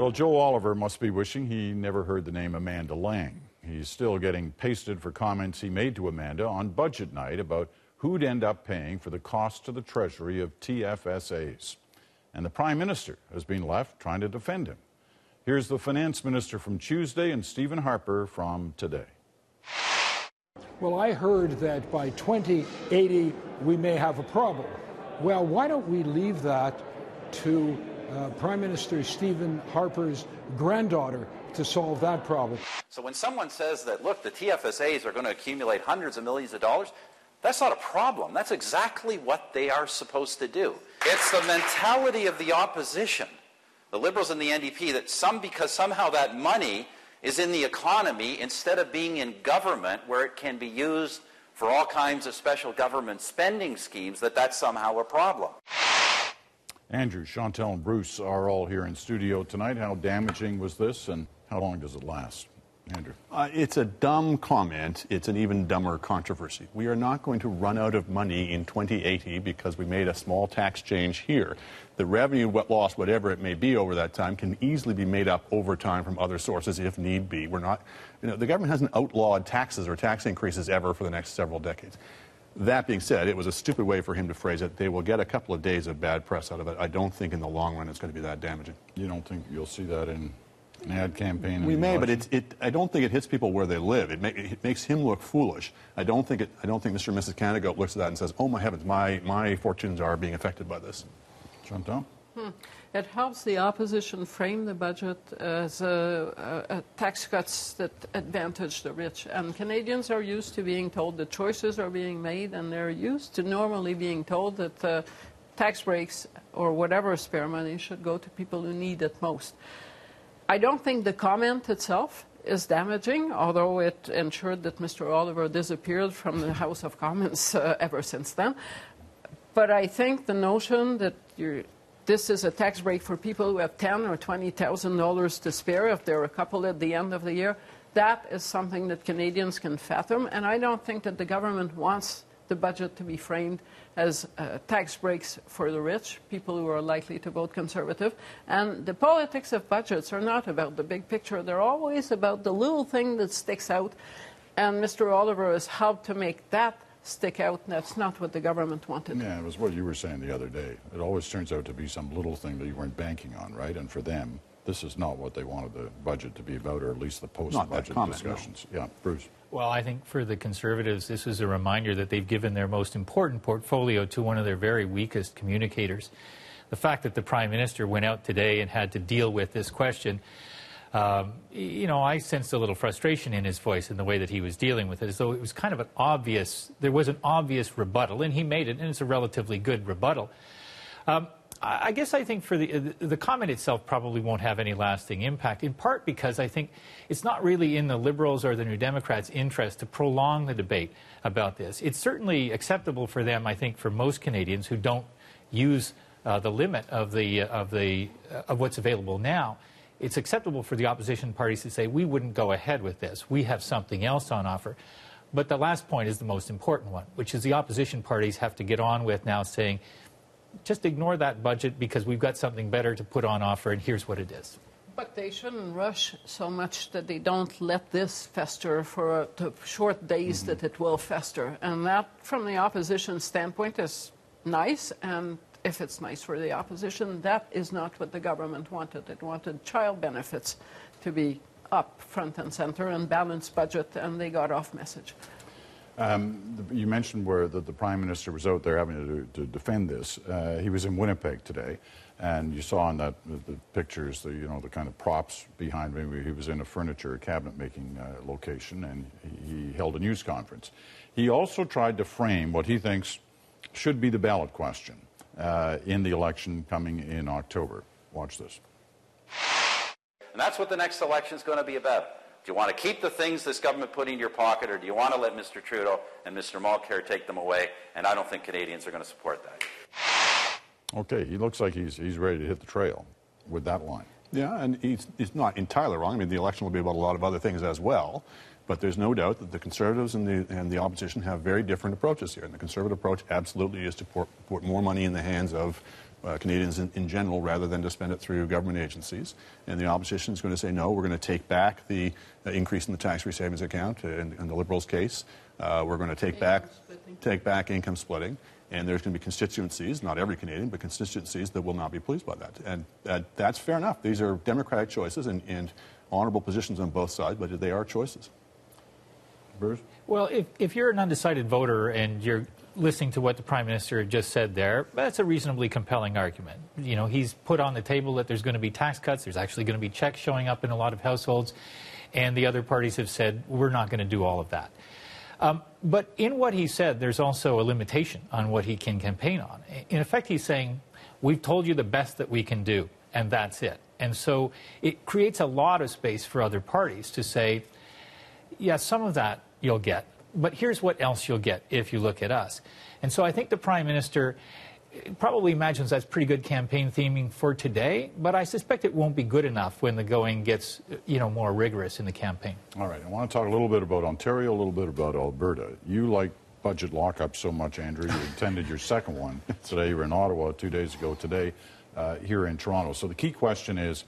Well, Joe Oliver must be wishing he never heard the name Amanda Lang. He's still getting pasted for comments he made to Amanda on budget night about who'd end up paying for the cost to the Treasury of TFSAs. And the Prime Minister has been left trying to defend him. Here's the Finance Minister from Tuesday and Stephen Harper from today. Well, I heard that by 2080 we may have a problem. Well, why don't we leave that to uh, Prime Minister Stephen Harper's granddaughter to solve that problem? So when someone says that, look, the TFSAs are going to accumulate hundreds of millions of dollars, that's not a problem. That's exactly what they are supposed to do. It's the mentality of the opposition, the Liberals and the NDP, that some, because somehow that money is in the economy instead of being in government where it can be used for all kinds of special government spending schemes, that that's somehow a problem. Andrew, Chantal, and Bruce are all here in studio tonight. How damaging was this, and how long does it last? Andrew. Uh, it's a dumb comment. It's an even dumber controversy. We are not going to run out of money in 2080 because we made a small tax change here. The revenue loss, whatever it may be over that time, can easily be made up over time from other sources if need be. We're not, you know, the government hasn't outlawed taxes or tax increases ever for the next several decades. That being said, it was a stupid way for him to phrase it. They will get a couple of days of bad press out of it. I don't think in the long run it's going to be that damaging. You don't think you'll see that in an ad campaign? We may, but it, it, I don't think it hits people where they live. It, it, makes him look foolish. I don't think it, I don't think Mr. and Mrs. Canada looks at that and says, "Oh my heavens, my my fortunes are being affected by this." Chantal. Hmm. It helps the opposition frame the budget as a, a, tax cuts that advantage the rich. And Canadians are used to being told that choices are being made, and they're used to normally being told that uh, tax breaks or whatever spare money should go to people who need it most. I don't think the comment itself is damaging, although it ensured that Mr. Oliver disappeared from the House of Commons uh, ever since then. But I think the notion that this is a tax break for people who have ten or twenty thousand dollars to spare if they're a couple at the end of the year, that is something that Canadians can fathom. And I don't think that the government wants the budget to be framed as uh, tax breaks for the rich, people who are likely to vote conservative. And the politics of budgets are not about the big picture, they're always about the little thing that sticks out. And Mr. Oliver has helped to make that stick out, and that's not what the government wanted. Yeah, it was what you were saying the other day. It always turns out to be some little thing that you weren't banking on, right? And for them, this is not what they wanted the budget to be about, or at least the post-budget discussions. No. Yeah, Bruce. Well, I think for the Conservatives, this is a reminder that they've given their most important portfolio to one of their very weakest communicators. The fact that the Prime Minister went out today and had to deal with this question, um, you know, I sensed a little frustration in his voice in the way that he was dealing with it, as though it was kind of an obvious, there was an obvious rebuttal, and he made it, and it's a relatively good rebuttal. Um, I guess I think for the the comment itself probably won't have any lasting impact. In part because I think it's not really in the Liberals or the New Democrats' interest to prolong the debate about this. It's certainly acceptable for them, I think, for most Canadians who don't use uh, the limit of the of the uh, of what's available now. It's acceptable for the opposition parties to say we wouldn't go ahead with this. We have something else on offer. But the last point is the most important one, which is the opposition parties have to get on with now saying just ignore that budget because we've got something better to put on offer, and here's what it is. But they shouldn't rush so much that they don't let this fester for the short days mm-hmm. that it will fester. And that, from the opposition standpoint, is nice. And if it's nice for the opposition, that is not what the government wanted. It wanted child benefits to be up front and center and balanced budget, and they got off message. Um, you mentioned where the, the, Prime Minister was out there having to, to defend this. Uh, he was in Winnipeg today, and you saw in that the, the, pictures, the you know the kind of props behind me. He was in a furniture cabinet making uh, location, and he, he, held a news conference. He also tried to frame what he thinks should be the ballot question uh, in the election coming in October. Watch this. And that's what the next election is going to be about. Do you want to keep the things this government put in your pocket, or do you want to let Mr. Trudeau and Mr. Mulcair take them away? And I don't think Canadians are going to support that. Okay, he looks like he's, he's ready to hit the trail with that line. Yeah, and he's, he's not entirely wrong. I mean, the election will be about a lot of other things as well. But there's no doubt that the Conservatives and the, and the opposition have very different approaches here. And the Conservative approach absolutely is to put, put more money in the hands of uh, Canadians in, in, general rather than to spend it through government agencies. And the opposition is going to say, no, we're going to take back the uh, increase in the tax-free savings account, uh, in, in the Liberals' case. Uh, we're going to take back, take back income splitting. And there's going to be constituencies, not every Canadian, but constituencies that will not be pleased by that. And uh, that's fair enough. These are democratic choices and, and honorable positions on both sides, but they are choices. Bruce? Well, if, if you're an undecided voter and you're listening to what the prime minister just said there, that's a reasonably compelling argument. You know, he's put on the table that there's going to be tax cuts, there's actually going to be checks showing up in a lot of households, and the other parties have said we're not going to do all of that. Um, but in what he said, there's also a limitation on what he can campaign on. In effect, he's saying, We've told you the best that we can do, and that's it. And so it creates a lot of space for other parties to say, Yeah, some of that you'll get, but here's what else you'll get if you look at us. And so I think the Prime Minister probably imagines that's pretty good campaign theming for today, but I suspect it won't be good enough when the going gets, you know, more rigorous in the campaign. All right. I want to talk a little bit about Ontario, a little bit about Alberta. You like budget lockup so much, Andrew. You attended your second one today. You were in Ottawa two days ago today, uh, here in Toronto. So the key question is,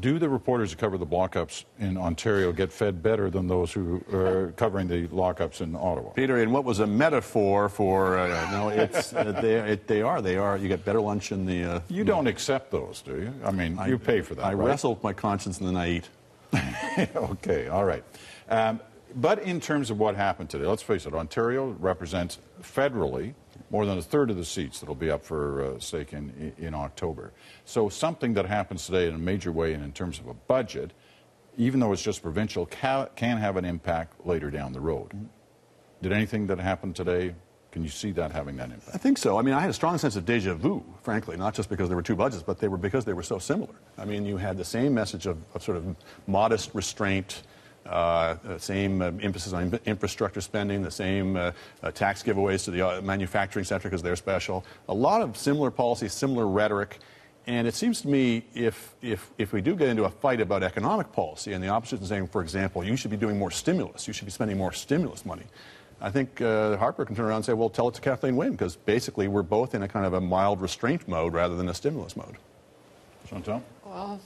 do the reporters who cover the lockups in Ontario get fed better than those who are covering the lockups in Ottawa? Peter, and what was a metaphor for, uh, no, it's, uh, they, it, they are, they are. You get better lunch in the. Uh, you don't accept those, do you? I mean, I, you pay for that. I right? wrestle with my conscience and then I eat. okay, all right. Um, but in terms of what happened today, let's face it, Ontario represents federally more than a third of the seats that will be up for uh, stake in, in October. So something that happens today in a major way and in terms of a budget, even though it's just provincial, ca can have an impact later down the road. Did anything that happened today can you see that having that impact? I think so. I mean, I had a strong sense of deja vu, frankly, not just because there were two budgets, but they were because they were so similar. I mean, you had the same message of, of sort of modest restraint, uh, same uh, emphasis on infrastructure spending, the same uh, uh tax giveaways to the uh, manufacturing sector because they're special. A lot of similar policies, similar rhetoric. And it seems to me if, if, if we do get into a fight about economic policy and the opposition is saying, for example, you should be doing more stimulus, you should be spending more stimulus money, I think uh, Harper can turn around and say, well, tell it to Kathleen Wynne, because basically we're both in a kind of a mild restraint mode rather than a stimulus mode. Chantal? Well,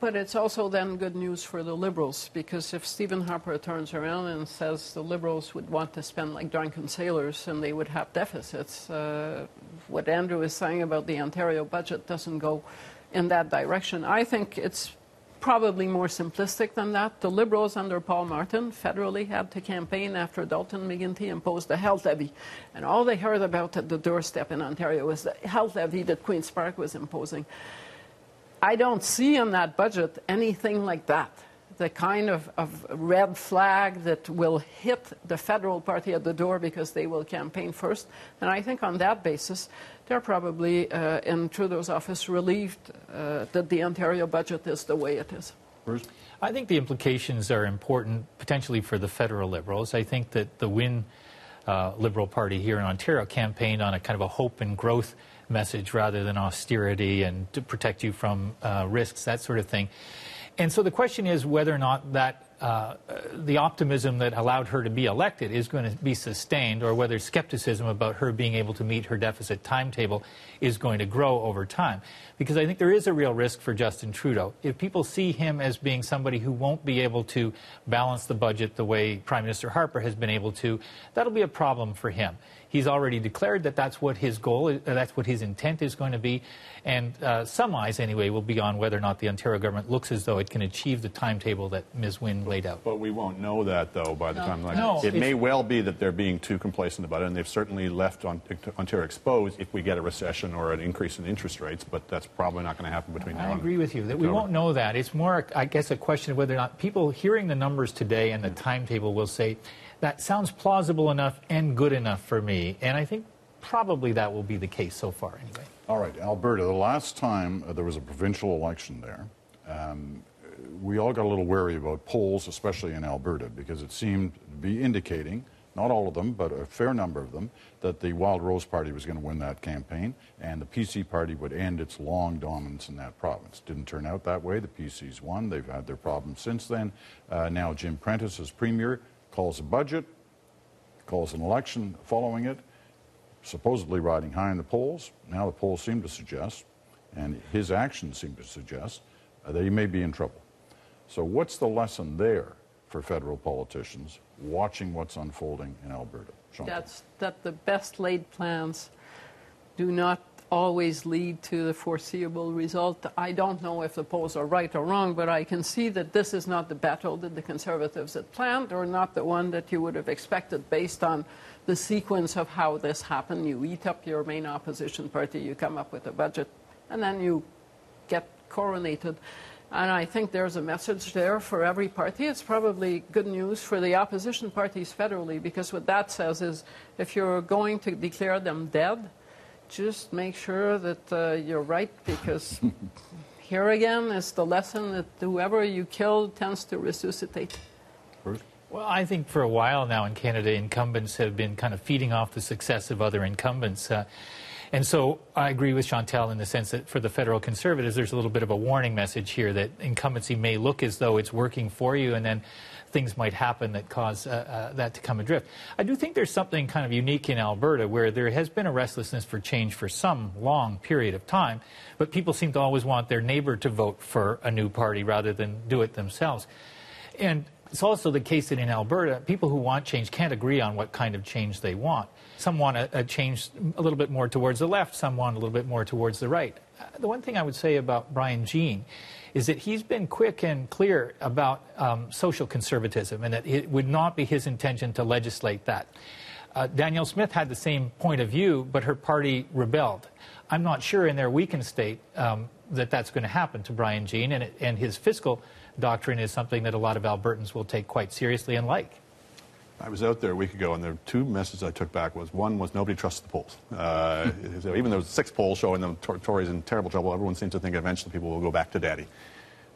but it's also then good news for the Liberals because if Stephen Harper turns around and says the Liberals would want to spend like drunken sailors and they would have deficits, uh, what Andrew is saying about the Ontario budget doesn't go in that direction. I think it's probably more simplistic than that. The Liberals under Paul Martin federally had to campaign after Dalton McGuinty imposed a health levy. And all they heard about at the doorstep in Ontario was the health levy that Queen's Park was imposing. I don't see in that budget anything like that. The kind of, of red flag that will hit the federal party at the door because they will campaign first. And I think on that basis, they're probably uh, in Trudeau's office relieved uh, that the Ontario budget is the way it is. Bruce? I think the implications are important potentially for the federal Liberals. I think that the Wynne. uh, Liberal Party here in Ontario campaigned on a kind of a hope and growth message rather than austerity and to protect you from uh, risks, that sort of thing. And so the question is whether or not that uh, the optimism that allowed her to be elected is going to be sustained, or whether skepticism about her being able to meet her deficit timetable is going to grow over time. Because I think there is a real risk for Justin Trudeau. If people see him as being somebody who won't be able to balance the budget the way Prime Minister Harper has been able to, that'll be a problem for him. He's already declared that that's what his goal, is, uh, that's what his intent is going to be, and uh, some eyes, anyway, will be on whether or not the Ontario government looks as though it can achieve the timetable that Ms. Wynne laid out. But we won't know that, though, by the no. time. Like, no, it may well be that they're being too complacent about it, and they've certainly left Ontario exposed if we get a recession or an increase in interest rates. But that's probably not going to happen between now. And I agree with you that we won't know that. It's more, I guess, a question of whether or not people hearing the numbers today and the timetable will say that sounds plausible enough and good enough for me. And I think probably that will be the case so far, anyway. All right, Alberta, the last time uh, there was a provincial election there, um, we all got a little wary about polls, especially in Alberta, because it seemed to be indicating not all of them, but a fair number of them, that the Wild Rose Party was going to win that campaign and the PC Party would end its long dominance in that province. Didn't turn out that way. The PCs won. They've had their problems since then. Uh, now Jim Prentice, is Premier, calls a budget, calls an election following it, supposedly riding high in the polls. Now the polls seem to suggest, and his actions seem to suggest, uh, that he may be in trouble. So, what's the lesson there for federal politicians watching what's unfolding in Alberta? That's that the best laid plans do not always lead to the foreseeable result. I don't know if the polls are right or wrong, but I can see that this is not the battle that the Conservatives had planned, or not the one that you would have expected based on the sequence of how this happened. You eat up your main opposition party, you come up with a budget, and then you get coronated. And I think there's a message there for every party. It's probably good news for the opposition parties federally, because what that says is if you're going to declare them dead, just make sure that uh, you're right, because here again is the lesson that whoever you kill tends to resuscitate. Well, I think for a while now in Canada, incumbents have been kind of feeding off the success of other incumbents. Uh, and so I agree with Chantal in the sense that for the federal conservatives, there's a little bit of a warning message here that incumbency may look as though it's working for you, and then things might happen that cause uh, uh, that to come adrift. I do think there's something kind of unique in Alberta where there has been a restlessness for change for some long period of time, but people seem to always want their neighbor to vote for a new party rather than do it themselves. And it's also the case that in Alberta, people who want change can't agree on what kind of change they want. Some want a, a change a little bit more towards the left, some want a little bit more towards the right. Uh, the one thing I would say about Brian Jean is that he's been quick and clear about um, social conservatism and that it would not be his intention to legislate that. Uh, Danielle Smith had the same point of view, but her party rebelled. I'm not sure in their weakened state um, that that's going to happen to Brian Jean, and, and his fiscal doctrine is something that a lot of Albertans will take quite seriously and like. I was out there a week ago, and the two messages I took back was one was nobody trusts the polls. Uh, even though six polls showing the Tories in terrible trouble, everyone seems to think eventually people will go back to daddy.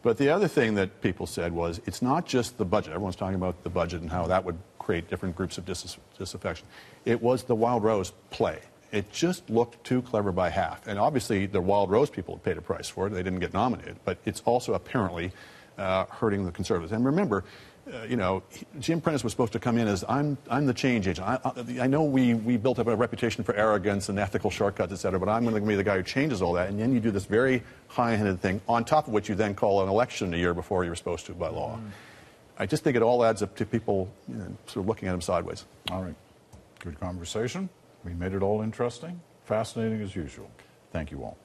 But the other thing that people said was it's not just the budget. Everyone's talking about the budget and how that would create different groups of dis- disaffection. It was the Wild Rose play. It just looked too clever by half. And obviously, the Wild Rose people paid a price for it. They didn't get nominated. But it's also apparently uh, hurting the Conservatives. And remember, uh, you know, Jim Prentice was supposed to come in as I'm, I'm the change agent. I, I, I, know we, we built up a reputation for arrogance and ethical shortcuts, et cetera, but I'm going to be the guy who changes all that. And then you do this very high-handed thing, on top of which you then call an election a year before you're supposed to by law. Mm. I just think it all adds up to people you know, sort of looking at him sideways. All right. Good conversation. We made it all interesting, fascinating as usual. Thank you all.